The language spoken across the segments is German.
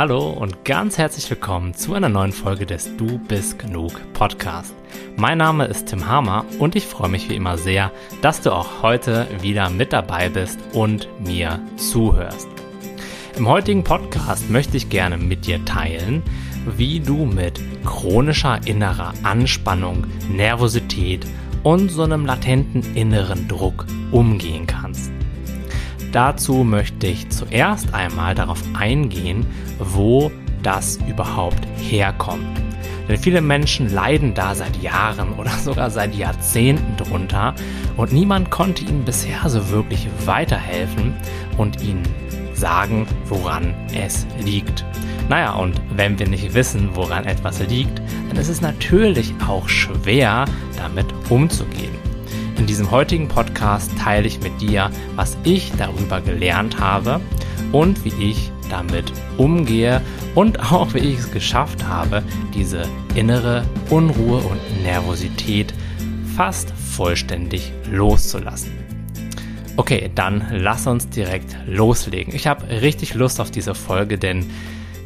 Hallo und ganz herzlich willkommen zu einer neuen Folge des Du bist genug Podcast. Mein Name ist Tim Hamer und ich freue mich wie immer sehr, dass du auch heute wieder mit dabei bist und mir zuhörst. Im heutigen Podcast möchte ich gerne mit dir teilen, wie du mit chronischer innerer Anspannung, Nervosität und so einem latenten inneren Druck umgehen kannst. Dazu möchte ich zuerst einmal darauf eingehen, wo das überhaupt herkommt. Denn viele Menschen leiden da seit Jahren oder sogar seit Jahrzehnten drunter und niemand konnte ihnen bisher so wirklich weiterhelfen und ihnen sagen, woran es liegt. Naja, und wenn wir nicht wissen, woran etwas liegt, dann ist es natürlich auch schwer, damit umzugehen. In diesem heutigen Podcast teile ich mit dir, was ich darüber gelernt habe und wie ich damit umgehe und auch wie ich es geschafft habe, diese innere Unruhe und Nervosität fast vollständig loszulassen. Okay, dann lass uns direkt loslegen. Ich habe richtig Lust auf diese Folge, denn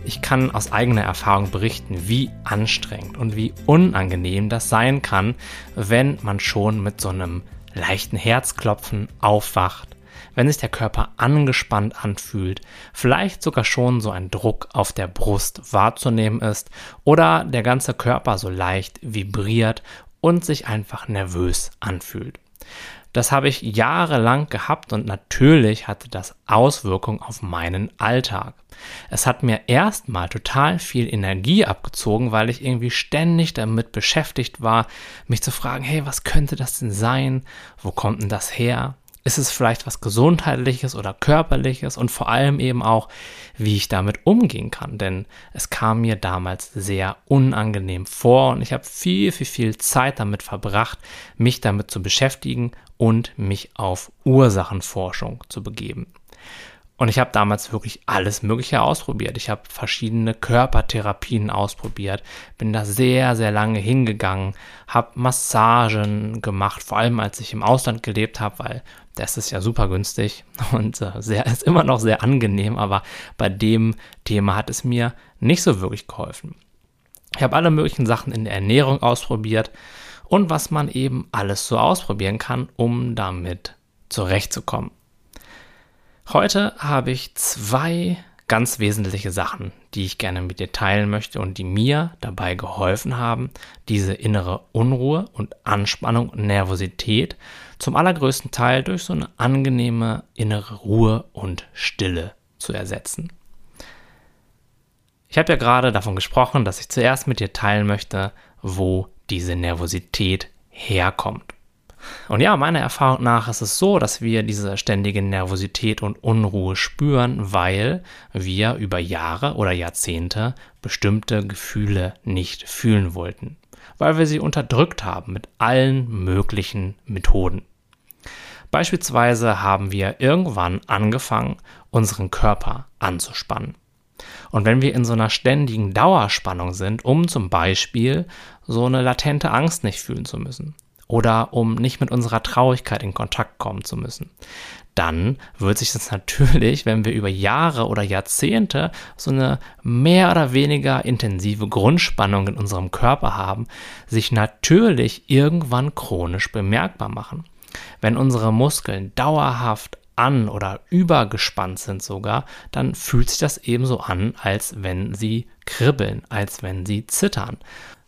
ich kann aus eigener Erfahrung berichten, wie anstrengend und wie unangenehm das sein kann, wenn man schon mit so einem leichten Herzklopfen aufwacht, wenn sich der Körper angespannt anfühlt, vielleicht sogar schon so ein Druck auf der Brust wahrzunehmen ist oder der ganze Körper so leicht vibriert und sich einfach nervös anfühlt. Das habe ich jahrelang gehabt und natürlich hatte das Auswirkungen auf meinen Alltag. Es hat mir erstmal total viel Energie abgezogen, weil ich irgendwie ständig damit beschäftigt war, mich zu fragen, hey, was könnte das denn sein? Wo kommt denn das her? Ist es vielleicht was Gesundheitliches oder Körperliches und vor allem eben auch, wie ich damit umgehen kann. Denn es kam mir damals sehr unangenehm vor und ich habe viel, viel, viel Zeit damit verbracht, mich damit zu beschäftigen und mich auf Ursachenforschung zu begeben. Und ich habe damals wirklich alles Mögliche ausprobiert. Ich habe verschiedene Körpertherapien ausprobiert, bin da sehr, sehr lange hingegangen, habe Massagen gemacht, vor allem als ich im Ausland gelebt habe, weil das ist ja super günstig und äh, sehr, ist immer noch sehr angenehm, aber bei dem Thema hat es mir nicht so wirklich geholfen. Ich habe alle möglichen Sachen in der Ernährung ausprobiert und was man eben alles so ausprobieren kann, um damit zurechtzukommen. Heute habe ich zwei ganz wesentliche Sachen, die ich gerne mit dir teilen möchte und die mir dabei geholfen haben, diese innere Unruhe und Anspannung und Nervosität zum allergrößten Teil durch so eine angenehme innere Ruhe und Stille zu ersetzen. Ich habe ja gerade davon gesprochen, dass ich zuerst mit dir teilen möchte, wo diese Nervosität herkommt. Und ja, meiner Erfahrung nach ist es so, dass wir diese ständige Nervosität und Unruhe spüren, weil wir über Jahre oder Jahrzehnte bestimmte Gefühle nicht fühlen wollten, weil wir sie unterdrückt haben mit allen möglichen Methoden. Beispielsweise haben wir irgendwann angefangen, unseren Körper anzuspannen. Und wenn wir in so einer ständigen Dauerspannung sind, um zum Beispiel so eine latente Angst nicht fühlen zu müssen, oder um nicht mit unserer Traurigkeit in Kontakt kommen zu müssen. Dann wird sich das natürlich, wenn wir über Jahre oder Jahrzehnte so eine mehr oder weniger intensive Grundspannung in unserem Körper haben, sich natürlich irgendwann chronisch bemerkbar machen. Wenn unsere Muskeln dauerhaft an oder übergespannt sind sogar, dann fühlt sich das ebenso an, als wenn sie kribbeln, als wenn sie zittern.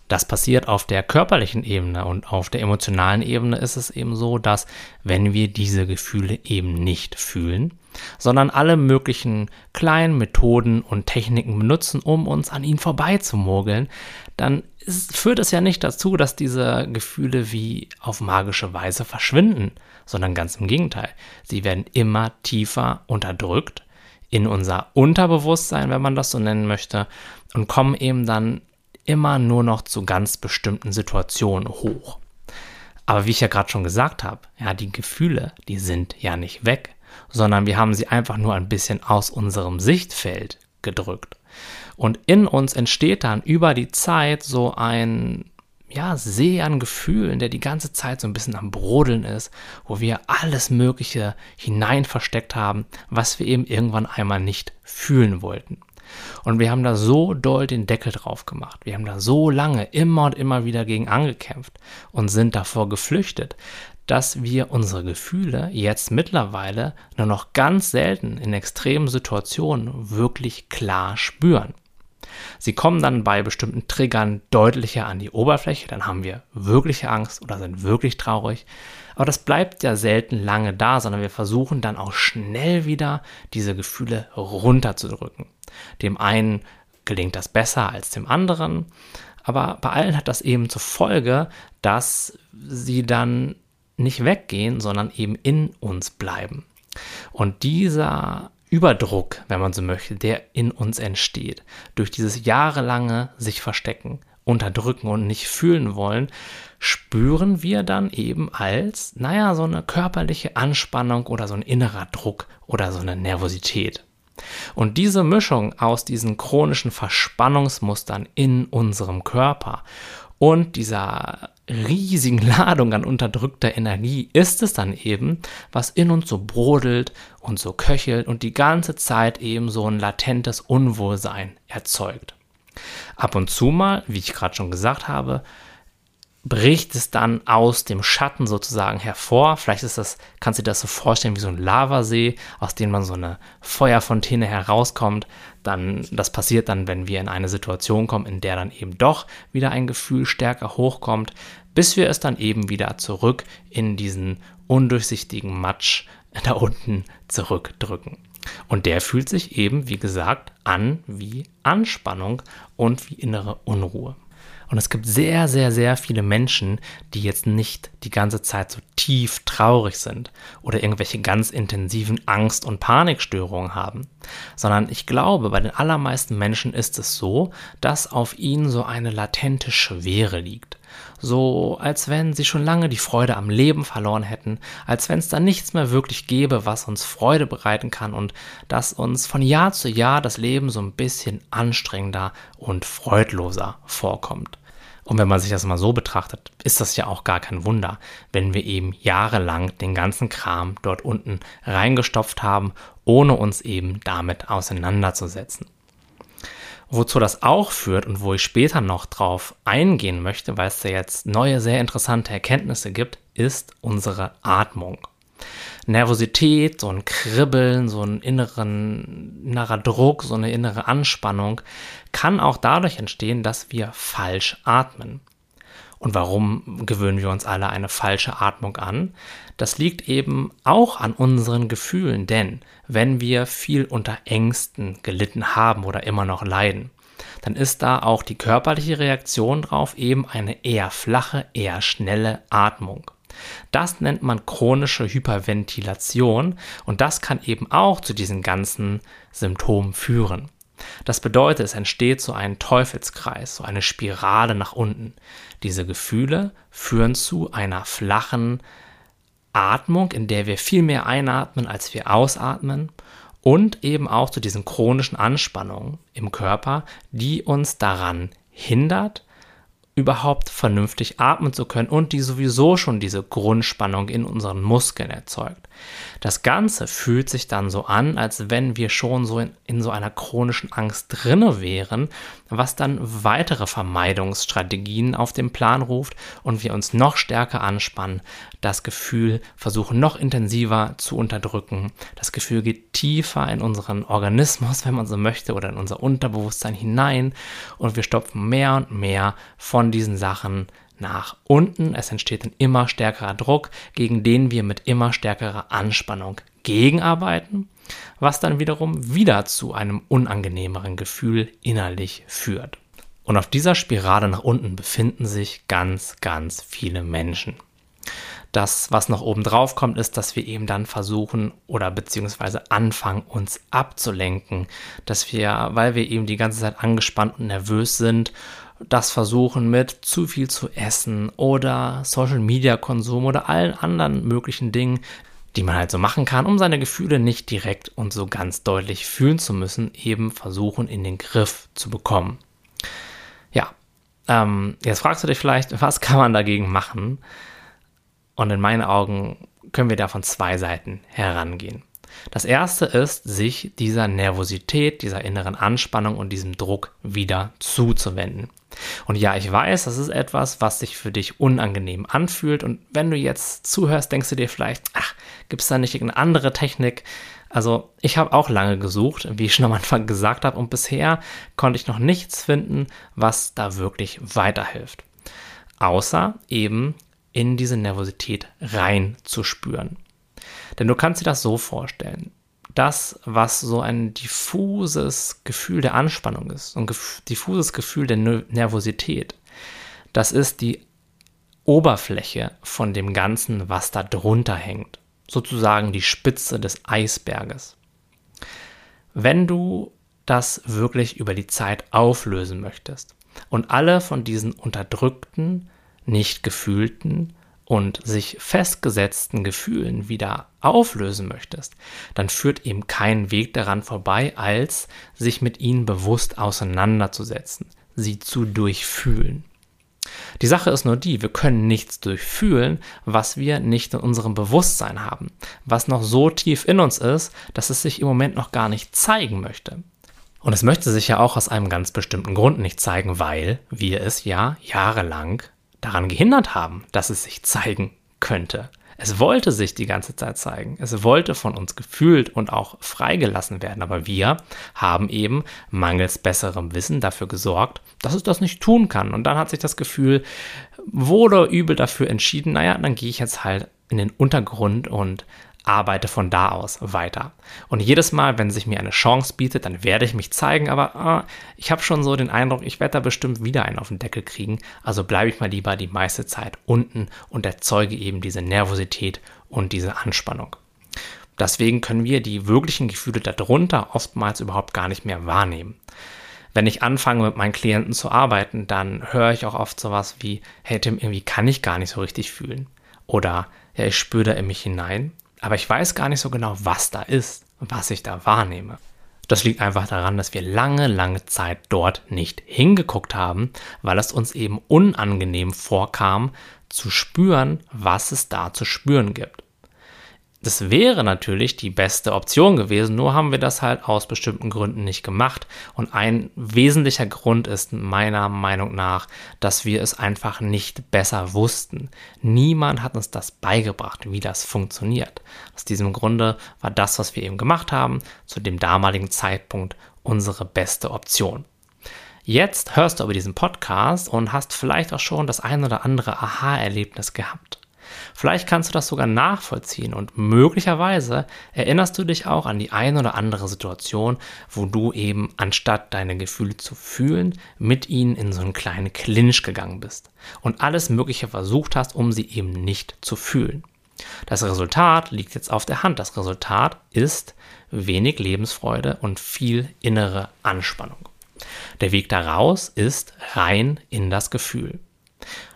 Das passiert auf der körperlichen Ebene und auf der emotionalen Ebene ist es eben so, dass wenn wir diese Gefühle eben nicht fühlen, sondern alle möglichen kleinen Methoden und Techniken benutzen, um uns an ihnen vorbeizumurgeln, dann ist, führt es ja nicht dazu, dass diese Gefühle wie auf magische Weise verschwinden, sondern ganz im Gegenteil. Sie werden immer tiefer unterdrückt in unser Unterbewusstsein, wenn man das so nennen möchte, und kommen eben dann immer nur noch zu ganz bestimmten Situationen hoch. Aber wie ich ja gerade schon gesagt habe, ja, die Gefühle, die sind ja nicht weg, sondern wir haben sie einfach nur ein bisschen aus unserem Sichtfeld gedrückt. Und in uns entsteht dann über die Zeit so ein ja, See an Gefühlen, der die ganze Zeit so ein bisschen am Brodeln ist, wo wir alles Mögliche hinein versteckt haben, was wir eben irgendwann einmal nicht fühlen wollten. Und wir haben da so doll den Deckel drauf gemacht. Wir haben da so lange immer und immer wieder gegen angekämpft und sind davor geflüchtet, dass wir unsere Gefühle jetzt mittlerweile nur noch ganz selten in extremen Situationen wirklich klar spüren. Sie kommen dann bei bestimmten Triggern deutlicher an die Oberfläche, dann haben wir wirkliche Angst oder sind wirklich traurig. Aber das bleibt ja selten lange da, sondern wir versuchen dann auch schnell wieder diese Gefühle runterzudrücken. Dem einen gelingt das besser als dem anderen, aber bei allen hat das eben zur Folge, dass sie dann nicht weggehen, sondern eben in uns bleiben. Und dieser Überdruck, wenn man so möchte, der in uns entsteht, durch dieses jahrelange sich verstecken, unterdrücken und nicht fühlen wollen, spüren wir dann eben als, naja, so eine körperliche Anspannung oder so ein innerer Druck oder so eine Nervosität. Und diese Mischung aus diesen chronischen Verspannungsmustern in unserem Körper und dieser riesigen Ladung an unterdrückter Energie ist es dann eben, was in uns so brodelt und so köchelt und die ganze Zeit eben so ein latentes Unwohlsein erzeugt. Ab und zu mal, wie ich gerade schon gesagt habe, bricht es dann aus dem Schatten sozusagen hervor. Vielleicht ist das, kannst du dir das so vorstellen wie so ein Lavasee, aus dem man so eine Feuerfontäne herauskommt. Dann, das passiert dann, wenn wir in eine Situation kommen, in der dann eben doch wieder ein Gefühl stärker hochkommt, bis wir es dann eben wieder zurück in diesen undurchsichtigen Matsch da unten zurückdrücken. Und der fühlt sich eben, wie gesagt, an wie Anspannung und wie innere Unruhe. Und es gibt sehr, sehr, sehr viele Menschen, die jetzt nicht die ganze Zeit so tief traurig sind oder irgendwelche ganz intensiven Angst- und Panikstörungen haben, sondern ich glaube, bei den allermeisten Menschen ist es so, dass auf ihnen so eine latente Schwere liegt so als wenn sie schon lange die Freude am Leben verloren hätten, als wenn es da nichts mehr wirklich gäbe, was uns Freude bereiten kann und dass uns von Jahr zu Jahr das Leben so ein bisschen anstrengender und freudloser vorkommt. Und wenn man sich das mal so betrachtet, ist das ja auch gar kein Wunder, wenn wir eben jahrelang den ganzen Kram dort unten reingestopft haben, ohne uns eben damit auseinanderzusetzen. Wozu das auch führt und wo ich später noch drauf eingehen möchte, weil es da jetzt neue, sehr interessante Erkenntnisse gibt, ist unsere Atmung. Nervosität, so ein Kribbeln, so ein inneren, innerer Druck, so eine innere Anspannung kann auch dadurch entstehen, dass wir falsch atmen. Und warum gewöhnen wir uns alle eine falsche Atmung an? Das liegt eben auch an unseren Gefühlen, denn wenn wir viel unter Ängsten gelitten haben oder immer noch leiden, dann ist da auch die körperliche Reaktion drauf eben eine eher flache, eher schnelle Atmung. Das nennt man chronische Hyperventilation und das kann eben auch zu diesen ganzen Symptomen führen. Das bedeutet, es entsteht so ein Teufelskreis, so eine Spirale nach unten. Diese Gefühle führen zu einer flachen Atmung, in der wir viel mehr einatmen, als wir ausatmen und eben auch zu diesen chronischen Anspannungen im Körper, die uns daran hindert, überhaupt vernünftig atmen zu können und die sowieso schon diese Grundspannung in unseren Muskeln erzeugt. Das Ganze fühlt sich dann so an, als wenn wir schon so in, in so einer chronischen Angst drinne wären, was dann weitere Vermeidungsstrategien auf den Plan ruft und wir uns noch stärker anspannen, das Gefühl versuchen noch intensiver zu unterdrücken. Das Gefühl geht tiefer in unseren Organismus, wenn man so möchte, oder in unser Unterbewusstsein hinein und wir stopfen mehr und mehr von diesen Sachen nach unten. Es entsteht ein immer stärkerer Druck, gegen den wir mit immer stärkerer Anspannung gegenarbeiten, was dann wiederum wieder zu einem unangenehmeren Gefühl innerlich führt. Und auf dieser Spirale nach unten befinden sich ganz, ganz viele Menschen. Das, was noch oben drauf kommt, ist, dass wir eben dann versuchen oder beziehungsweise anfangen, uns abzulenken, dass wir, weil wir eben die ganze Zeit angespannt und nervös sind, das versuchen mit zu viel zu essen oder Social Media Konsum oder allen anderen möglichen Dingen, die man halt so machen kann, um seine Gefühle nicht direkt und so ganz deutlich fühlen zu müssen, eben versuchen in den Griff zu bekommen. Ja, ähm, jetzt fragst du dich vielleicht, was kann man dagegen machen? Und in meinen Augen können wir da von zwei Seiten herangehen. Das erste ist, sich dieser Nervosität, dieser inneren Anspannung und diesem Druck wieder zuzuwenden. Und ja, ich weiß, das ist etwas, was sich für dich unangenehm anfühlt. Und wenn du jetzt zuhörst, denkst du dir vielleicht, ach, gibt es da nicht irgendeine andere Technik? Also ich habe auch lange gesucht, wie ich schon am Anfang gesagt habe, und bisher konnte ich noch nichts finden, was da wirklich weiterhilft. Außer eben in diese Nervosität rein zu spüren. Denn du kannst dir das so vorstellen. Das, was so ein diffuses Gefühl der Anspannung ist, ein diffuses Gefühl der Nervosität, das ist die Oberfläche von dem Ganzen, was da drunter hängt. Sozusagen die Spitze des Eisberges. Wenn du das wirklich über die Zeit auflösen möchtest und alle von diesen unterdrückten, nicht gefühlten und sich festgesetzten Gefühlen wieder auflösen möchtest, dann führt eben kein Weg daran vorbei, als sich mit ihnen bewusst auseinanderzusetzen, sie zu durchfühlen. Die Sache ist nur die, wir können nichts durchfühlen, was wir nicht in unserem Bewusstsein haben, was noch so tief in uns ist, dass es sich im Moment noch gar nicht zeigen möchte. Und es möchte sich ja auch aus einem ganz bestimmten Grund nicht zeigen, weil wir es ja jahrelang daran gehindert haben, dass es sich zeigen könnte. Es wollte sich die ganze Zeit zeigen. Es wollte von uns gefühlt und auch freigelassen werden. Aber wir haben eben mangels besserem Wissen dafür gesorgt, dass es das nicht tun kann. Und dann hat sich das Gefühl wohl oder übel dafür entschieden, naja, dann gehe ich jetzt halt in den Untergrund und arbeite von da aus weiter. Und jedes Mal, wenn sich mir eine Chance bietet, dann werde ich mich zeigen, aber äh, ich habe schon so den Eindruck, ich werde da bestimmt wieder einen auf den Deckel kriegen. Also bleibe ich mal lieber die meiste Zeit unten und erzeuge eben diese Nervosität und diese Anspannung. Deswegen können wir die wirklichen Gefühle darunter oftmals überhaupt gar nicht mehr wahrnehmen. Wenn ich anfange mit meinen Klienten zu arbeiten, dann höre ich auch oft sowas wie, hey Tim, irgendwie kann ich gar nicht so richtig fühlen. Oder ja, ich spüre da in mich hinein aber ich weiß gar nicht so genau, was da ist und was ich da wahrnehme. Das liegt einfach daran, dass wir lange, lange Zeit dort nicht hingeguckt haben, weil es uns eben unangenehm vorkam, zu spüren, was es da zu spüren gibt. Das wäre natürlich die beste Option gewesen, nur haben wir das halt aus bestimmten Gründen nicht gemacht. Und ein wesentlicher Grund ist meiner Meinung nach, dass wir es einfach nicht besser wussten. Niemand hat uns das beigebracht, wie das funktioniert. Aus diesem Grunde war das, was wir eben gemacht haben, zu dem damaligen Zeitpunkt unsere beste Option. Jetzt hörst du aber diesen Podcast und hast vielleicht auch schon das ein oder andere Aha-Erlebnis gehabt. Vielleicht kannst du das sogar nachvollziehen und möglicherweise erinnerst du dich auch an die eine oder andere Situation, wo du eben anstatt deine Gefühle zu fühlen, mit ihnen in so einen kleinen Clinch gegangen bist und alles Mögliche versucht hast, um sie eben nicht zu fühlen. Das Resultat liegt jetzt auf der Hand. Das Resultat ist wenig Lebensfreude und viel innere Anspannung. Der Weg daraus ist rein in das Gefühl.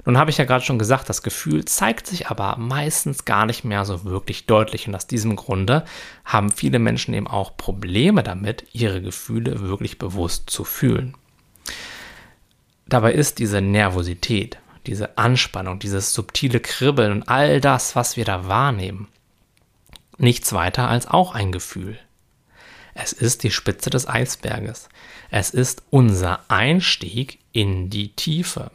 Nun habe ich ja gerade schon gesagt, das Gefühl zeigt sich aber meistens gar nicht mehr so wirklich deutlich und aus diesem Grunde haben viele Menschen eben auch Probleme damit, ihre Gefühle wirklich bewusst zu fühlen. Dabei ist diese Nervosität, diese Anspannung, dieses subtile Kribbeln und all das, was wir da wahrnehmen, nichts weiter als auch ein Gefühl. Es ist die Spitze des Eisberges. Es ist unser Einstieg in die Tiefe.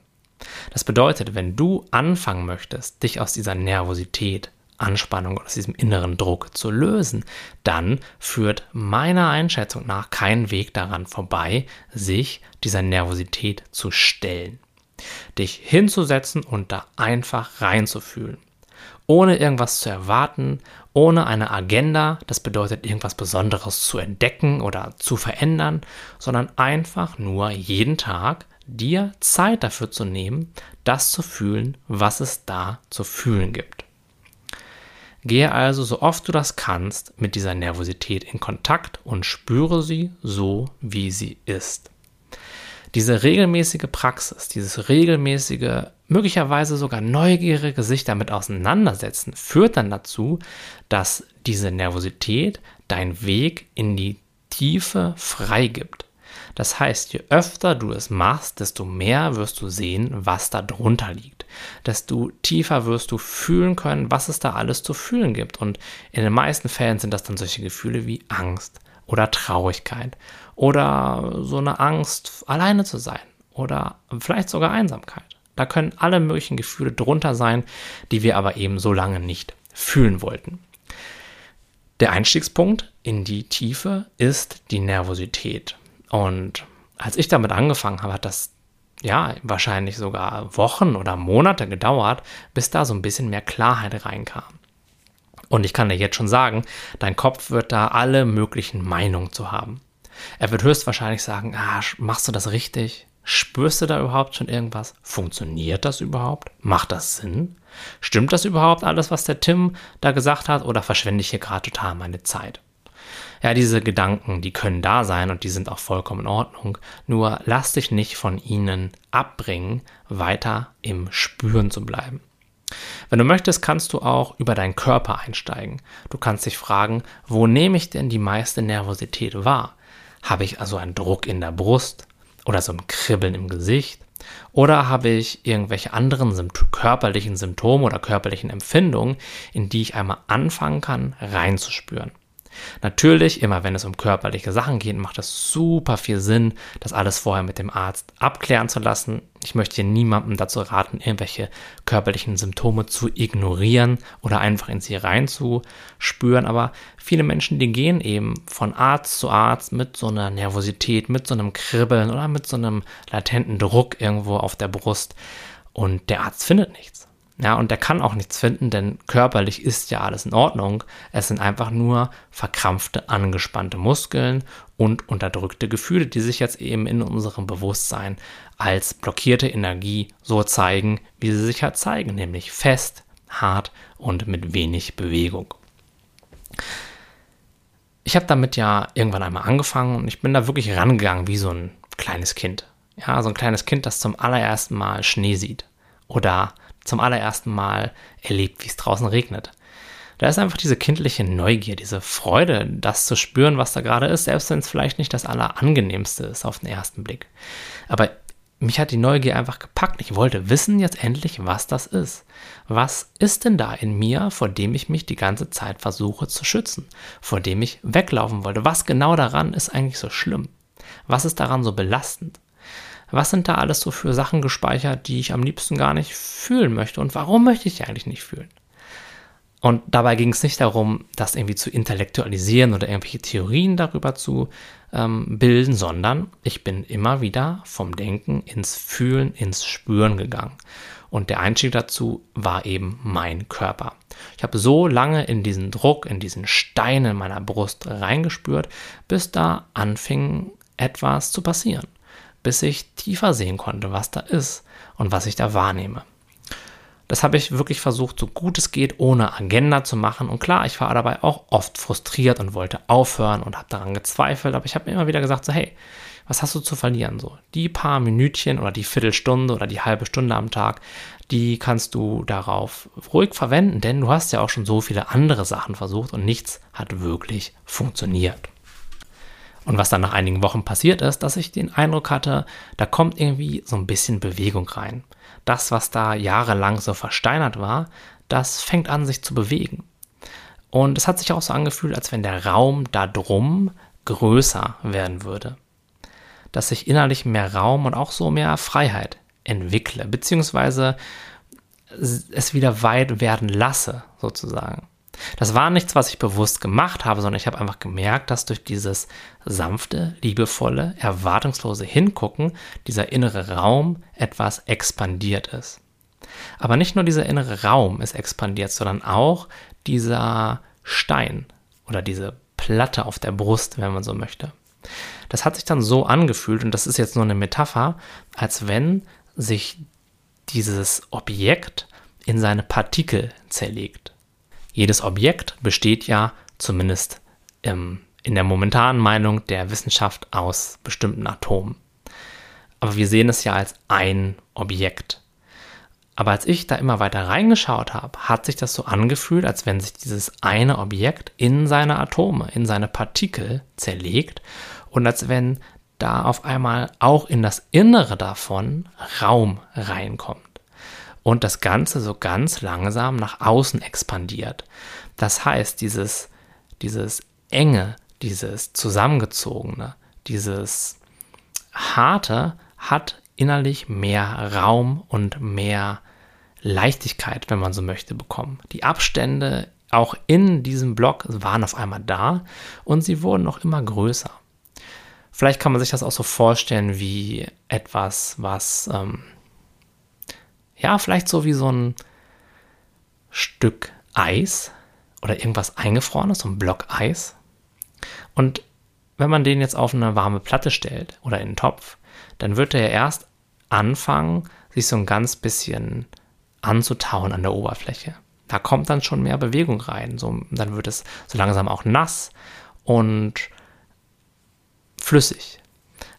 Das bedeutet, wenn du anfangen möchtest, dich aus dieser Nervosität, Anspannung, aus diesem inneren Druck zu lösen, dann führt meiner Einschätzung nach kein Weg daran vorbei, sich dieser Nervosität zu stellen. Dich hinzusetzen und da einfach reinzufühlen. Ohne irgendwas zu erwarten, ohne eine Agenda, das bedeutet irgendwas Besonderes zu entdecken oder zu verändern, sondern einfach nur jeden Tag dir Zeit dafür zu nehmen, das zu fühlen, was es da zu fühlen gibt. Gehe also so oft du das kannst mit dieser Nervosität in Kontakt und spüre sie so, wie sie ist. Diese regelmäßige Praxis, dieses regelmäßige, möglicherweise sogar neugierige sich damit auseinandersetzen, führt dann dazu, dass diese Nervosität deinen Weg in die Tiefe freigibt Das heißt, je öfter du es machst, desto mehr wirst du sehen, was da drunter liegt. Desto tiefer wirst du fühlen können, was es da alles zu fühlen gibt. Und in den meisten Fällen sind das dann solche Gefühle wie Angst oder Traurigkeit oder so eine Angst, alleine zu sein oder vielleicht sogar Einsamkeit. Da können alle möglichen Gefühle drunter sein, die wir aber eben so lange nicht fühlen wollten. Der Einstiegspunkt in die Tiefe ist die Nervosität. Und als ich damit angefangen habe, hat das ja wahrscheinlich sogar Wochen oder Monate gedauert, bis da so ein bisschen mehr Klarheit reinkam. Und ich kann dir jetzt schon sagen, dein Kopf wird da alle möglichen Meinungen zu haben. Er wird höchstwahrscheinlich sagen, ah, machst du das richtig? Spürst du da überhaupt schon irgendwas? Funktioniert das überhaupt? Macht das Sinn? Stimmt das überhaupt alles, was der Tim da gesagt hat, oder verschwende ich hier gerade total meine Zeit? Ja, diese Gedanken, die können da sein und die sind auch vollkommen in Ordnung. Nur lass dich nicht von ihnen abbringen, weiter im Spüren zu bleiben. Wenn du möchtest, kannst du auch über deinen Körper einsteigen. Du kannst dich fragen, wo nehme ich denn die meiste Nervosität wahr? Habe ich also einen Druck in der Brust oder so ein Kribbeln im Gesicht? Oder habe ich irgendwelche anderen Sympt körperlichen Symptome oder körperlichen Empfindungen, in die ich einmal anfangen kann, reinzuspüren? Natürlich, immer wenn es um körperliche Sachen geht, macht es super viel Sinn, das alles vorher mit dem Arzt abklären zu lassen. Ich möchte hier niemandem dazu raten, irgendwelche körperlichen Symptome zu ignorieren oder einfach in sie reinzuspüren. Aber viele Menschen, die gehen eben von Arzt zu Arzt mit so einer Nervosität, mit so einem Kribbeln oder mit so einem latenten Druck irgendwo auf der Brust und der Arzt findet nichts. Ja, und der kann auch nichts finden, denn körperlich ist ja alles in Ordnung. Es sind einfach nur verkrampfte, angespannte Muskeln und unterdrückte Gefühle, die sich jetzt eben in unserem Bewusstsein als blockierte Energie so zeigen, wie sie sich halt zeigen, nämlich fest, hart und mit wenig Bewegung. Ich habe damit ja irgendwann einmal angefangen und ich bin da wirklich rangegangen wie so ein kleines Kind. Ja, so ein kleines Kind, das zum allerersten Mal Schnee sieht oder zum allerersten Mal erlebt, wie es draußen regnet. Da ist einfach diese kindliche Neugier, diese Freude, das zu spüren, was da gerade ist, selbst wenn es vielleicht nicht das Allerangenehmste ist auf den ersten Blick. Aber mich hat die Neugier einfach gepackt. Ich wollte wissen jetzt endlich, was das ist. Was ist denn da in mir, vor dem ich mich die ganze Zeit versuche zu schützen, vor dem ich weglaufen wollte? Was genau daran ist eigentlich so schlimm? Was ist daran so belastend? Was sind da alles so für Sachen gespeichert, die ich am liebsten gar nicht fühlen möchte und warum möchte ich die eigentlich nicht fühlen? Und dabei ging es nicht darum, das irgendwie zu intellektualisieren oder irgendwelche Theorien darüber zu ähm, bilden, sondern ich bin immer wieder vom Denken ins Fühlen, ins Spüren gegangen. Und der Einstieg dazu war eben mein Körper. Ich habe so lange in diesen Druck, in diesen Stein in meiner Brust reingespürt, bis da anfing etwas zu passieren bis ich tiefer sehen konnte, was da ist und was ich da wahrnehme. Das habe ich wirklich versucht, so gut es geht, ohne Agenda zu machen. Und klar, ich war dabei auch oft frustriert und wollte aufhören und habe daran gezweifelt. Aber ich habe immer wieder gesagt, so hey, was hast du zu verlieren? So die paar Minütchen oder die Viertelstunde oder die halbe Stunde am Tag, die kannst du darauf ruhig verwenden, denn du hast ja auch schon so viele andere Sachen versucht und nichts hat wirklich funktioniert. Und was dann nach einigen Wochen passiert ist, dass ich den Eindruck hatte, da kommt irgendwie so ein bisschen Bewegung rein. Das, was da jahrelang so versteinert war, das fängt an, sich zu bewegen. Und es hat sich auch so angefühlt, als wenn der Raum da drum größer werden würde. Dass ich innerlich mehr Raum und auch so mehr Freiheit entwickle, beziehungsweise es wieder weit werden lasse, sozusagen. Das war nichts, was ich bewusst gemacht habe, sondern ich habe einfach gemerkt, dass durch dieses sanfte, liebevolle, erwartungslose Hingucken dieser innere Raum etwas expandiert ist. Aber nicht nur dieser innere Raum ist expandiert, sondern auch dieser Stein oder diese Platte auf der Brust, wenn man so möchte. Das hat sich dann so angefühlt, und das ist jetzt nur eine Metapher, als wenn sich dieses Objekt in seine Partikel zerlegt. Jedes Objekt besteht ja zumindest ähm, in der momentanen Meinung der Wissenschaft aus bestimmten Atomen. Aber wir sehen es ja als ein Objekt. Aber als ich da immer weiter reingeschaut habe, hat sich das so angefühlt, als wenn sich dieses eine Objekt in seine Atome, in seine Partikel zerlegt und als wenn da auf einmal auch in das Innere davon Raum reinkommt und das Ganze so ganz langsam nach außen expandiert. Das heißt, dieses, dieses enge, dieses zusammengezogene, dieses harte hat innerlich mehr Raum und mehr Leichtigkeit, wenn man so möchte, bekommen. Die Abstände auch in diesem Block waren auf einmal da und sie wurden noch immer größer. Vielleicht kann man sich das auch so vorstellen wie etwas, was, ähm, ja, vielleicht so wie so ein Stück Eis oder irgendwas eingefrorenes, so ein Block Eis. Und wenn man den jetzt auf eine warme Platte stellt oder in einen Topf, dann wird er erst anfangen, sich so ein ganz bisschen anzutauen an der Oberfläche. Da kommt dann schon mehr Bewegung rein. So, dann wird es so langsam auch nass und flüssig.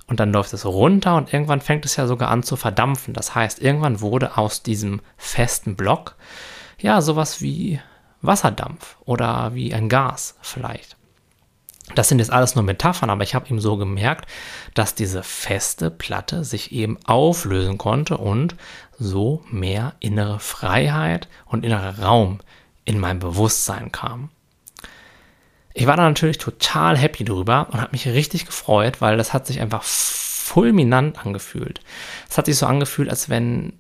Und dann läuft es runter und irgendwann fängt es ja sogar an zu verdampfen. Das heißt, irgendwann wurde aus diesem festen Block ja sowas wie Wasserdampf oder wie ein Gas vielleicht. Das sind jetzt alles nur Metaphern, aber ich habe ihm so gemerkt, dass diese feste Platte sich eben auflösen konnte und so mehr innere Freiheit und innerer Raum in mein Bewusstsein kam. Ich war da natürlich total happy drüber und habe mich richtig gefreut, weil das hat sich einfach fulminant angefühlt. Es hat sich so angefühlt, als wenn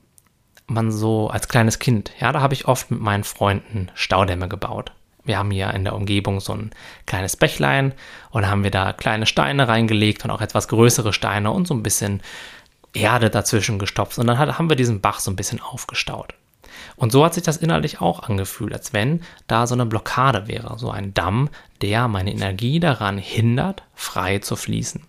man so als kleines Kind, ja, da habe ich oft mit meinen Freunden Staudämme gebaut. Wir haben hier in der Umgebung so ein kleines Bächlein und haben wir da kleine Steine reingelegt und auch etwas größere Steine und so ein bisschen Erde dazwischen gestopft. Und dann haben wir diesen Bach so ein bisschen aufgestaut. Und so hat sich das innerlich auch angefühlt, als wenn da so eine Blockade wäre, so ein Damm, der meine Energie daran hindert, frei zu fließen.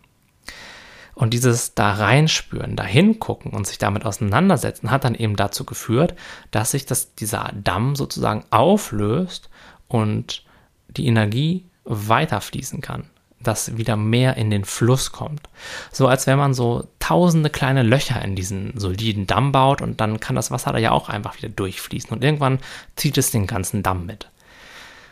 Und dieses da reinspüren, da hingucken und sich damit auseinandersetzen, hat dann eben dazu geführt, dass sich das, dieser Damm sozusagen auflöst und die Energie weiterfließen kann, dass wieder mehr in den Fluss kommt. So als wenn man so tausende kleine Löcher in diesen soliden Damm baut und dann kann das Wasser da ja auch einfach wieder durchfließen und irgendwann zieht es den ganzen Damm mit.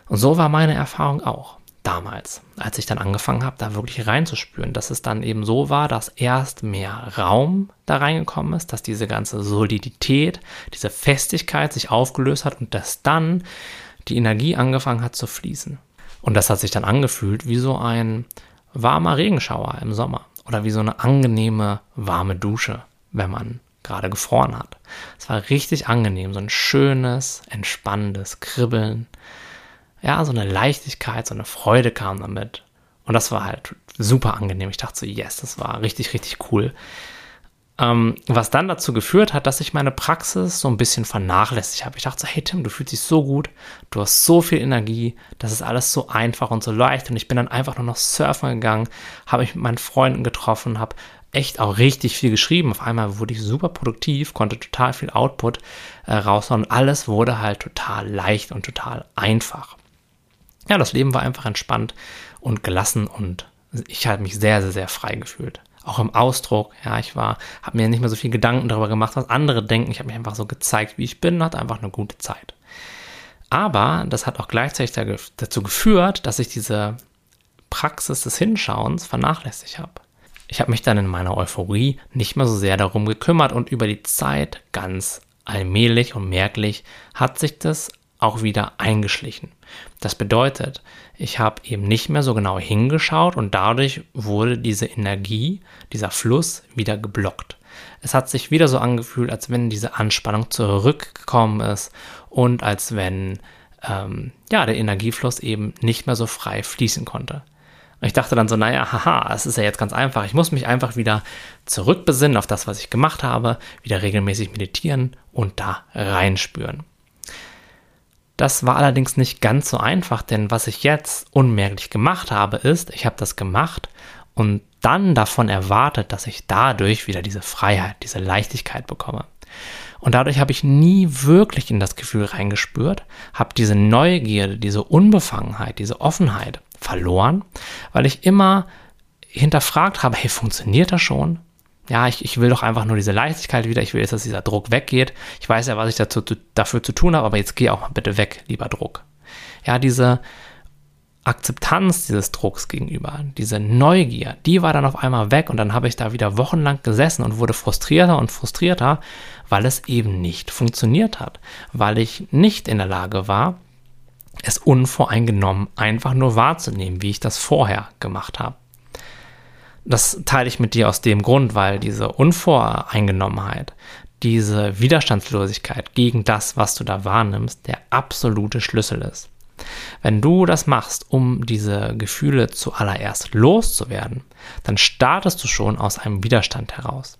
Und so war meine Erfahrung auch damals, als ich dann angefangen habe, da wirklich reinzuspüren, dass es dann eben so war, dass erst mehr Raum da reingekommen ist, dass diese ganze Solidität, diese Festigkeit sich aufgelöst hat und dass dann die Energie angefangen hat zu fließen. Und das hat sich dann angefühlt wie so ein warmer Regenschauer im Sommer oder wie so eine angenehme warme Dusche, wenn man gerade gefroren hat. Es war richtig angenehm, so ein schönes, entspannendes Kribbeln. Ja, so eine Leichtigkeit, so eine Freude kam damit. Und das war halt super angenehm. Ich dachte so, yes, das war richtig, richtig cool. Ähm, was dann dazu geführt hat, dass ich meine Praxis so ein bisschen vernachlässigt habe. Ich dachte so, hey Tim, du fühlst dich so gut, du hast so viel Energie, das ist alles so einfach und so leicht. Und ich bin dann einfach nur noch surfen gegangen, habe mich mit meinen Freunden getroffen, habe echt auch richtig viel geschrieben. Auf einmal wurde ich super produktiv, konnte total viel Output äh, raushauen und alles wurde halt total leicht und total einfach. Ja, das Leben war einfach entspannt und gelassen und ich habe mich sehr, sehr, sehr frei gefühlt auch im Ausdruck. Ja, ich war, habe mir nicht mehr so viel Gedanken darüber gemacht, was andere denken. Ich habe mich einfach so gezeigt, wie ich bin, hatte einfach eine gute Zeit. Aber das hat auch gleichzeitig dazu geführt, dass ich diese Praxis des Hinschauens vernachlässigt habe. Ich habe mich dann in meiner Euphorie nicht mehr so sehr darum gekümmert und über die Zeit ganz allmählich und merklich hat sich das auch wieder eingeschlichen. Das bedeutet, ich habe eben nicht mehr so genau hingeschaut und dadurch wurde diese Energie, dieser Fluss wieder geblockt. Es hat sich wieder so angefühlt, als wenn diese Anspannung zurückgekommen ist und als wenn ähm, ja, der Energiefluss eben nicht mehr so frei fließen konnte. Ich dachte dann so, naja, haha, es ist ja jetzt ganz einfach. Ich muss mich einfach wieder zurückbesinnen auf das, was ich gemacht habe, wieder regelmäßig meditieren und da reinspüren. Das war allerdings nicht ganz so einfach, denn was ich jetzt unmerklich gemacht habe, ist, ich habe das gemacht und dann davon erwartet, dass ich dadurch wieder diese Freiheit, diese Leichtigkeit bekomme. Und dadurch habe ich nie wirklich in das Gefühl reingespürt, habe diese Neugierde, diese Unbefangenheit, diese Offenheit verloren, weil ich immer hinterfragt habe, hey, funktioniert das schon? Ja, ich, ich will doch einfach nur diese Leichtigkeit wieder, ich will jetzt, dass dieser Druck weggeht. Ich weiß ja, was ich dazu, dafür zu tun habe, aber jetzt geh auch mal bitte weg, lieber Druck. Ja, diese Akzeptanz dieses Drucks gegenüber, diese Neugier, die war dann auf einmal weg und dann habe ich da wieder wochenlang gesessen und wurde frustrierter und frustrierter, weil es eben nicht funktioniert hat, weil ich nicht in der Lage war, es unvoreingenommen einfach nur wahrzunehmen, wie ich das vorher gemacht habe. Das teile ich mit dir aus dem Grund, weil diese Unvoreingenommenheit, diese Widerstandslosigkeit gegen das, was du da wahrnimmst, der absolute Schlüssel ist. Wenn du das machst, um diese Gefühle zuallererst loszuwerden, dann startest du schon aus einem Widerstand heraus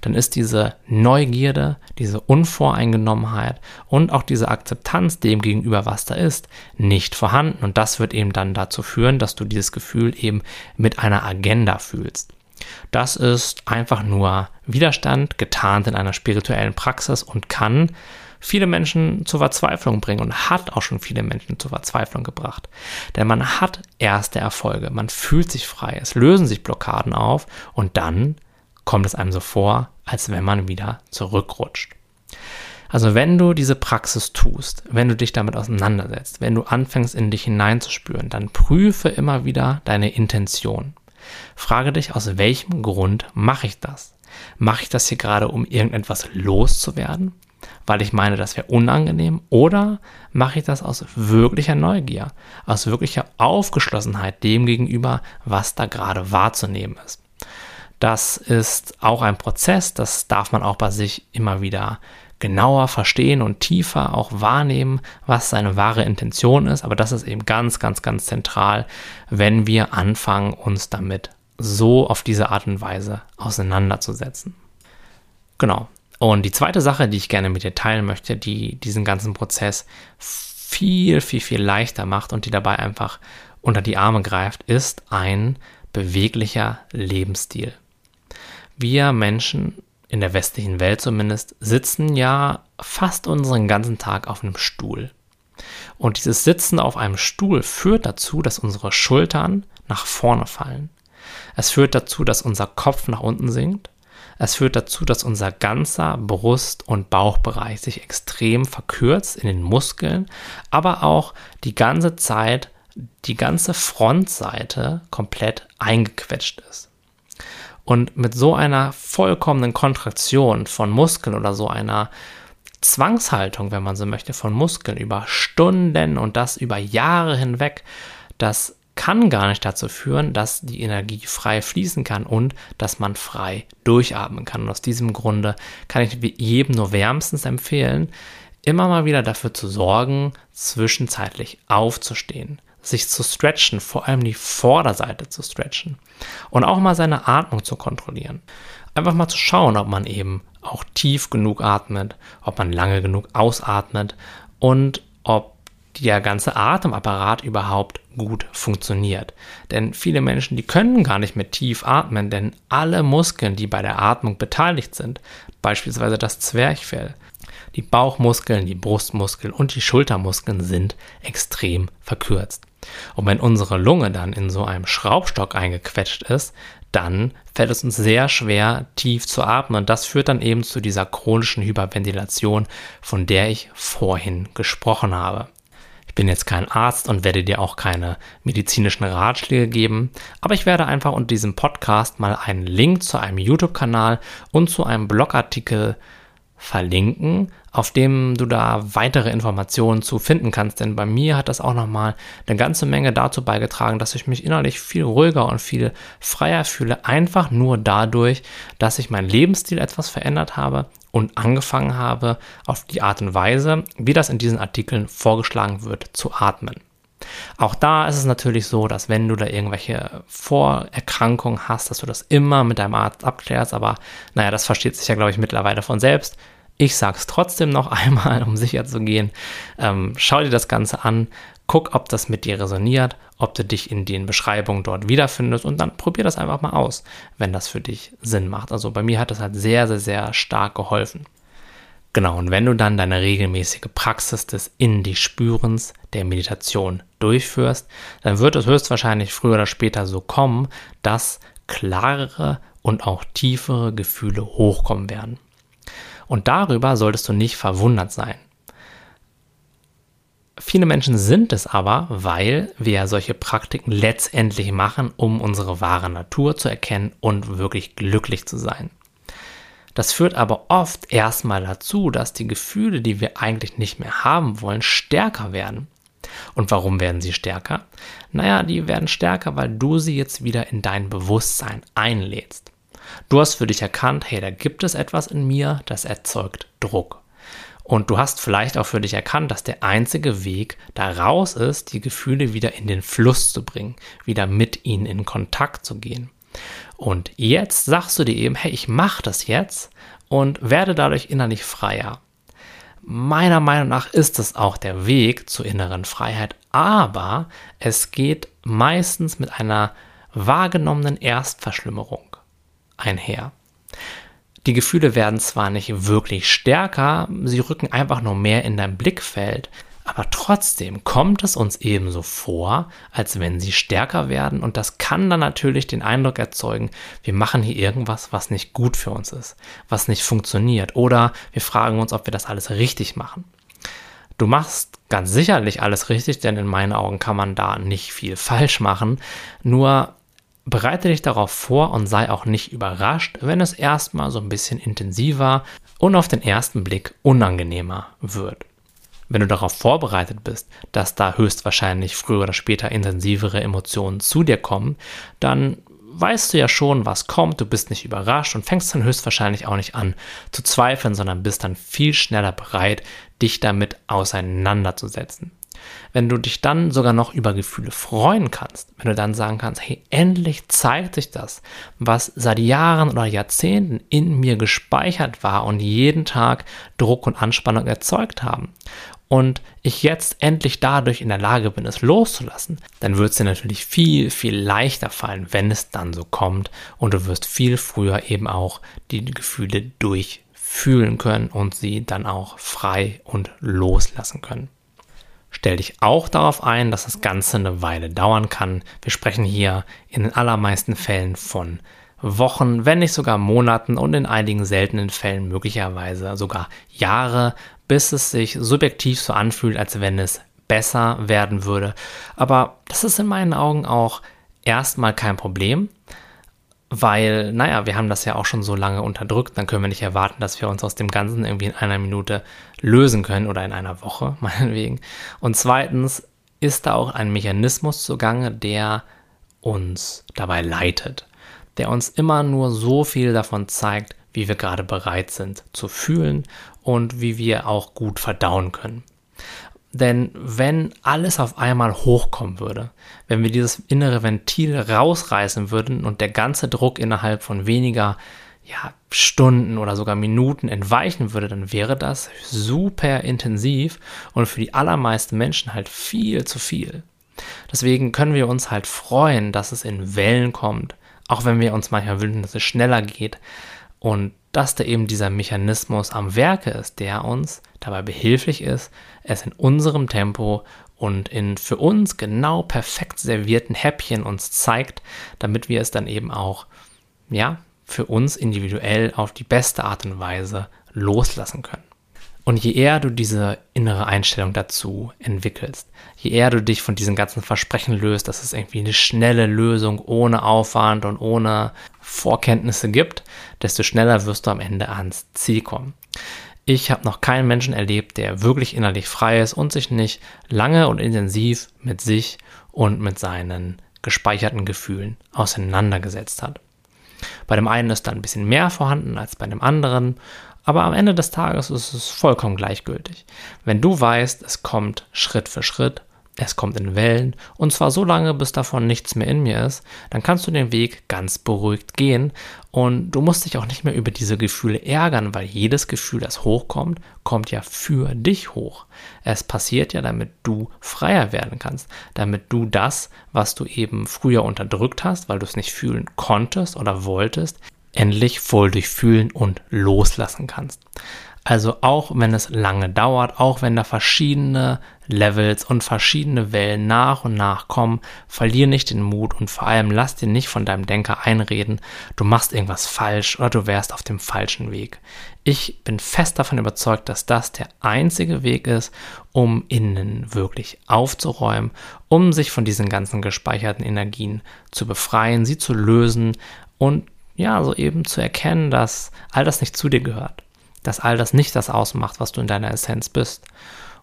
dann ist diese Neugierde, diese Unvoreingenommenheit und auch diese Akzeptanz dem gegenüber, was da ist, nicht vorhanden. Und das wird eben dann dazu führen, dass du dieses Gefühl eben mit einer Agenda fühlst. Das ist einfach nur Widerstand, getarnt in einer spirituellen Praxis und kann viele Menschen zur Verzweiflung bringen und hat auch schon viele Menschen zur Verzweiflung gebracht. Denn man hat erste Erfolge, man fühlt sich frei, es lösen sich Blockaden auf und dann kommt es einem so vor, als wenn man wieder zurückrutscht. Also wenn du diese Praxis tust, wenn du dich damit auseinandersetzt, wenn du anfängst in dich hineinzuspüren, dann prüfe immer wieder deine Intention. Frage dich, aus welchem Grund mache ich das? Mache ich das hier gerade, um irgendetwas loszuwerden? Weil ich meine, das wäre unangenehm? Oder mache ich das aus wirklicher Neugier, aus wirklicher Aufgeschlossenheit dem gegenüber, was da gerade wahrzunehmen ist? Das ist auch ein Prozess, das darf man auch bei sich immer wieder genauer verstehen und tiefer auch wahrnehmen, was seine wahre Intention ist. Aber das ist eben ganz, ganz, ganz zentral, wenn wir anfangen, uns damit so auf diese Art und Weise auseinanderzusetzen. Genau. Und die zweite Sache, die ich gerne mit dir teilen möchte, die diesen ganzen Prozess viel, viel, viel leichter macht und die dabei einfach unter die Arme greift, ist ein beweglicher Lebensstil wir Menschen in der westlichen Welt zumindest sitzen ja fast unseren ganzen Tag auf einem Stuhl. Und dieses Sitzen auf einem Stuhl führt dazu, dass unsere Schultern nach vorne fallen. Es führt dazu, dass unser Kopf nach unten sinkt. Es führt dazu, dass unser ganzer Brust- und Bauchbereich sich extrem verkürzt in den Muskeln, aber auch die ganze Zeit die ganze Frontseite komplett eingequetscht ist. Und mit so einer vollkommenen Kontraktion von Muskeln oder so einer Zwangshaltung, wenn man so möchte, von Muskeln über Stunden und das über Jahre hinweg, das kann gar nicht dazu führen, dass die Energie frei fließen kann und dass man frei durchatmen kann. Und aus diesem Grunde kann ich jedem nur wärmstens empfehlen, immer mal wieder dafür zu sorgen, zwischenzeitlich aufzustehen sich zu stretchen, vor allem die Vorderseite zu stretchen und auch mal seine Atmung zu kontrollieren. Einfach mal zu schauen, ob man eben auch tief genug atmet, ob man lange genug ausatmet und ob der ganze Atemapparat überhaupt gut funktioniert. Denn viele Menschen, die können gar nicht mehr tief atmen, denn alle Muskeln, die bei der Atmung beteiligt sind, beispielsweise das Zwerchfell, die Bauchmuskeln, die Brustmuskeln und die Schultermuskeln sind extrem verkürzt. Und wenn unsere Lunge dann in so einem Schraubstock eingequetscht ist, dann fällt es uns sehr schwer, tief zu atmen. Und das führt dann eben zu dieser chronischen Hyperventilation, von der ich vorhin gesprochen habe. Ich bin jetzt kein Arzt und werde dir auch keine medizinischen Ratschläge geben, aber ich werde einfach unter diesem Podcast mal einen Link zu einem YouTube-Kanal und zu einem Blogartikel verlinken, auf dem du da weitere Informationen zu finden kannst. Denn bei mir hat das auch nochmal eine ganze Menge dazu beigetragen, dass ich mich innerlich viel ruhiger und viel freier fühle. Einfach nur dadurch, dass ich meinen Lebensstil etwas verändert habe und angefangen habe, auf die Art und Weise, wie das in diesen Artikeln vorgeschlagen wird, zu atmen. Auch da ist es natürlich so, dass wenn du da irgendwelche Vorerkrankungen hast, dass du das immer mit deinem Arzt abklärst. Aber naja, das versteht sich ja, glaube ich, mittlerweile von selbst. Ich sage es trotzdem noch einmal, um sicher zu gehen. Ähm, schau dir das Ganze an, guck, ob das mit dir resoniert, ob du dich in den Beschreibungen dort wiederfindest und dann probier das einfach mal aus, wenn das für dich Sinn macht. Also bei mir hat das halt sehr, sehr, sehr stark geholfen. Genau, und wenn du dann deine regelmäßige Praxis des In dich Spürens, der Meditation durchführst, dann wird es höchstwahrscheinlich früher oder später so kommen, dass klarere und auch tiefere Gefühle hochkommen werden. Und darüber solltest du nicht verwundert sein. Viele Menschen sind es aber, weil wir solche Praktiken letztendlich machen, um unsere wahre Natur zu erkennen und wirklich glücklich zu sein. Das führt aber oft erstmal dazu, dass die Gefühle, die wir eigentlich nicht mehr haben wollen, stärker werden. Und warum werden sie stärker? Naja, die werden stärker, weil du sie jetzt wieder in dein Bewusstsein einlädst. Du hast für dich erkannt, hey, da gibt es etwas in mir, das erzeugt Druck. Und du hast vielleicht auch für dich erkannt, dass der einzige Weg da raus ist, die Gefühle wieder in den Fluss zu bringen, wieder mit ihnen in Kontakt zu gehen. Und jetzt sagst du dir eben, hey, ich mache das jetzt und werde dadurch innerlich freier. Meiner Meinung nach ist es auch der Weg zur inneren Freiheit, aber es geht meistens mit einer wahrgenommenen Erstverschlimmerung einher. Die Gefühle werden zwar nicht wirklich stärker, sie rücken einfach nur mehr in dein Blickfeld, aber trotzdem kommt es uns ebenso vor, als wenn sie stärker werden und das kann dann natürlich den Eindruck erzeugen, wir machen hier irgendwas, was nicht gut für uns ist, was nicht funktioniert oder wir fragen uns, ob wir das alles richtig machen. Du machst ganz sicherlich alles richtig, denn in meinen Augen kann man da nicht viel falsch machen, nur bereite dich darauf vor und sei auch nicht überrascht, wenn es erstmal so ein bisschen intensiver und auf den ersten Blick unangenehmer wird. Wenn du darauf vorbereitet bist, dass da höchstwahrscheinlich früher oder später intensivere Emotionen zu dir kommen, dann weißt du ja schon, was kommt, du bist nicht überrascht und fängst dann höchstwahrscheinlich auch nicht an zu zweifeln, sondern bist dann viel schneller bereit, dich damit auseinanderzusetzen. Wenn du dich dann sogar noch über Gefühle freuen kannst, wenn du dann sagen kannst, hey, endlich zeigt sich das, was seit Jahren oder Jahrzehnten in mir gespeichert war und jeden Tag Druck und Anspannung erzeugt haben und ich jetzt endlich dadurch in der Lage bin, es loszulassen, dann wird es dir natürlich viel, viel leichter fallen, wenn es dann so kommt und du wirst viel früher eben auch die Gefühle durchfühlen können und sie dann auch frei und loslassen können. Stell dich auch darauf ein, dass das Ganze eine Weile dauern kann. Wir sprechen hier in den allermeisten Fällen von Wochen, wenn nicht sogar Monaten und in einigen seltenen Fällen möglicherweise sogar Jahre, bis es sich subjektiv so anfühlt, als wenn es besser werden würde. Aber das ist in meinen Augen auch erstmal kein Problem, weil, naja, wir haben das ja auch schon so lange unterdrückt, dann können wir nicht erwarten, dass wir uns aus dem Ganzen irgendwie in einer Minute lösen können oder in einer Woche, meinetwegen. Und zweitens ist da auch ein Mechanismus zugange, der uns dabei leitet, der uns immer nur so viel davon zeigt, wie wir gerade bereit sind zu fühlen und wie wir auch gut verdauen können. Denn wenn alles auf einmal hochkommen würde, wenn wir dieses innere Ventil rausreißen würden und der ganze Druck innerhalb von weniger ja, Stunden oder sogar Minuten entweichen würde, dann wäre das super intensiv und für die allermeisten Menschen halt viel zu viel. Deswegen können wir uns halt freuen, dass es in Wellen kommt, auch wenn wir uns manchmal wünschen, dass es schneller geht. Und dass da eben dieser Mechanismus am Werke ist, der uns dabei behilflich ist, es in unserem Tempo und in für uns genau perfekt servierten Häppchen uns zeigt, damit wir es dann eben auch, ja, für uns individuell auf die beste Art und Weise loslassen können. Und je eher du diese innere Einstellung dazu entwickelst, je eher du dich von diesen ganzen Versprechen löst, dass es irgendwie eine schnelle Lösung ohne Aufwand und ohne Vorkenntnisse gibt, desto schneller wirst du am Ende ans Ziel kommen. Ich habe noch keinen Menschen erlebt, der wirklich innerlich frei ist und sich nicht lange und intensiv mit sich und mit seinen gespeicherten Gefühlen auseinandergesetzt hat. Bei dem einen ist da ein bisschen mehr vorhanden als bei dem anderen aber am Ende des Tages ist es vollkommen gleichgültig. Wenn du weißt, es kommt Schritt für Schritt, es kommt in Wellen und zwar so lange, bis davon nichts mehr in mir ist, dann kannst du den Weg ganz beruhigt gehen und du musst dich auch nicht mehr über diese Gefühle ärgern, weil jedes Gefühl, das hochkommt, kommt ja für dich hoch. Es passiert ja, damit du freier werden kannst, damit du das, was du eben früher unterdrückt hast, weil du es nicht fühlen konntest oder wolltest, endlich voll durchfühlen und loslassen kannst. Also auch wenn es lange dauert, auch wenn da verschiedene Levels und verschiedene Wellen nach und nach kommen, verlier nicht den Mut und vor allem lass dir nicht von deinem Denker einreden, du machst irgendwas falsch oder du wärst auf dem falschen Weg. Ich bin fest davon überzeugt, dass das der einzige Weg ist, um innen wirklich aufzuräumen, um sich von diesen ganzen gespeicherten Energien zu befreien, sie zu lösen und ja, so eben zu erkennen, dass all das nicht zu dir gehört, dass all das nicht das ausmacht, was du in deiner Essenz bist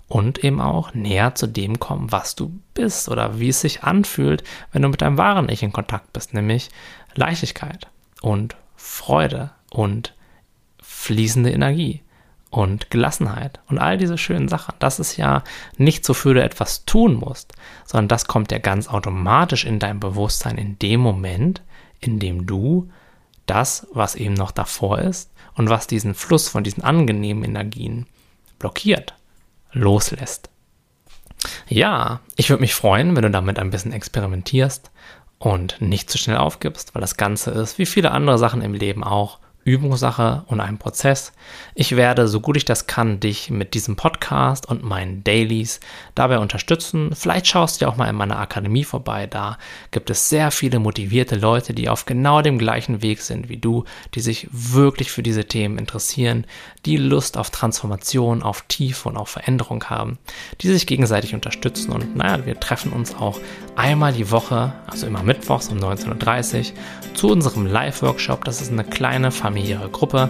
und eben auch näher zu dem kommen, was du bist oder wie es sich anfühlt, wenn du mit deinem wahren Ich in Kontakt bist, nämlich Leichtigkeit und Freude und fließende Energie und Gelassenheit und all diese schönen Sachen. Das ist ja nicht so, für du etwas tun musst, sondern das kommt ja ganz automatisch in dein Bewusstsein in dem Moment, in dem du das, was eben noch davor ist und was diesen Fluss von diesen angenehmen Energien blockiert, loslässt. Ja, ich würde mich freuen, wenn du damit ein bisschen experimentierst und nicht zu schnell aufgibst, weil das Ganze ist, wie viele andere Sachen im Leben auch, Übungssache und ein Prozess. Ich werde, so gut ich das kann, dich mit diesem Podcast und meinen Dailies dabei unterstützen. Vielleicht schaust du ja auch mal in meiner Akademie vorbei. Da gibt es sehr viele motivierte Leute, die auf genau dem gleichen Weg sind wie du, die sich wirklich für diese Themen interessieren, die Lust auf Transformation, auf Tiefe und auf Veränderung haben, die sich gegenseitig unterstützen. Und naja, wir treffen uns auch einmal die Woche, also immer mittwochs um 19.30 Uhr, zu unserem Live-Workshop. Das ist eine kleine familiäre Gruppe,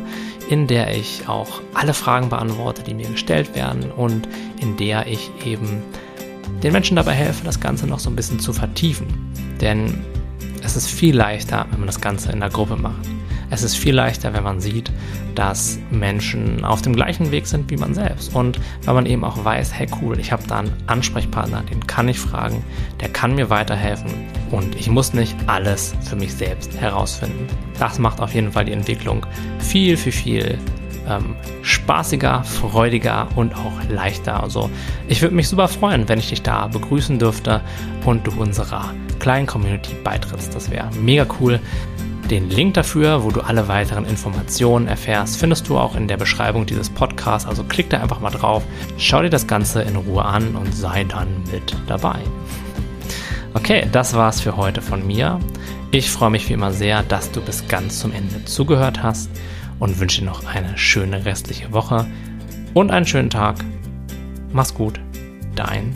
in der ich auch alle Fragen beantworte, die mir gestellt werden und in der ich eben den Menschen dabei helfe, das Ganze noch so ein bisschen zu vertiefen. Denn es ist viel leichter, wenn man das Ganze in der Gruppe macht. Es ist viel leichter, wenn man sieht, dass Menschen auf dem gleichen Weg sind wie man selbst. Und wenn man eben auch weiß, hey cool, ich habe da einen Ansprechpartner, den kann ich fragen, der kann mir weiterhelfen und ich muss nicht alles für mich selbst herausfinden. Das macht auf jeden Fall die Entwicklung viel, viel, viel ähm, spaßiger, freudiger und auch leichter. Also ich würde mich super freuen, wenn ich dich da begrüßen dürfte und du unserer kleinen Community beitrittst. Das wäre mega cool. Den Link dafür, wo du alle weiteren Informationen erfährst, findest du auch in der Beschreibung dieses Podcasts. Also klick da einfach mal drauf, schau dir das Ganze in Ruhe an und sei dann mit dabei. Okay, das war's für heute von mir. Ich freue mich wie immer sehr, dass du bis ganz zum Ende zugehört hast und wünsche dir noch eine schöne restliche Woche und einen schönen Tag. Mach's gut, dein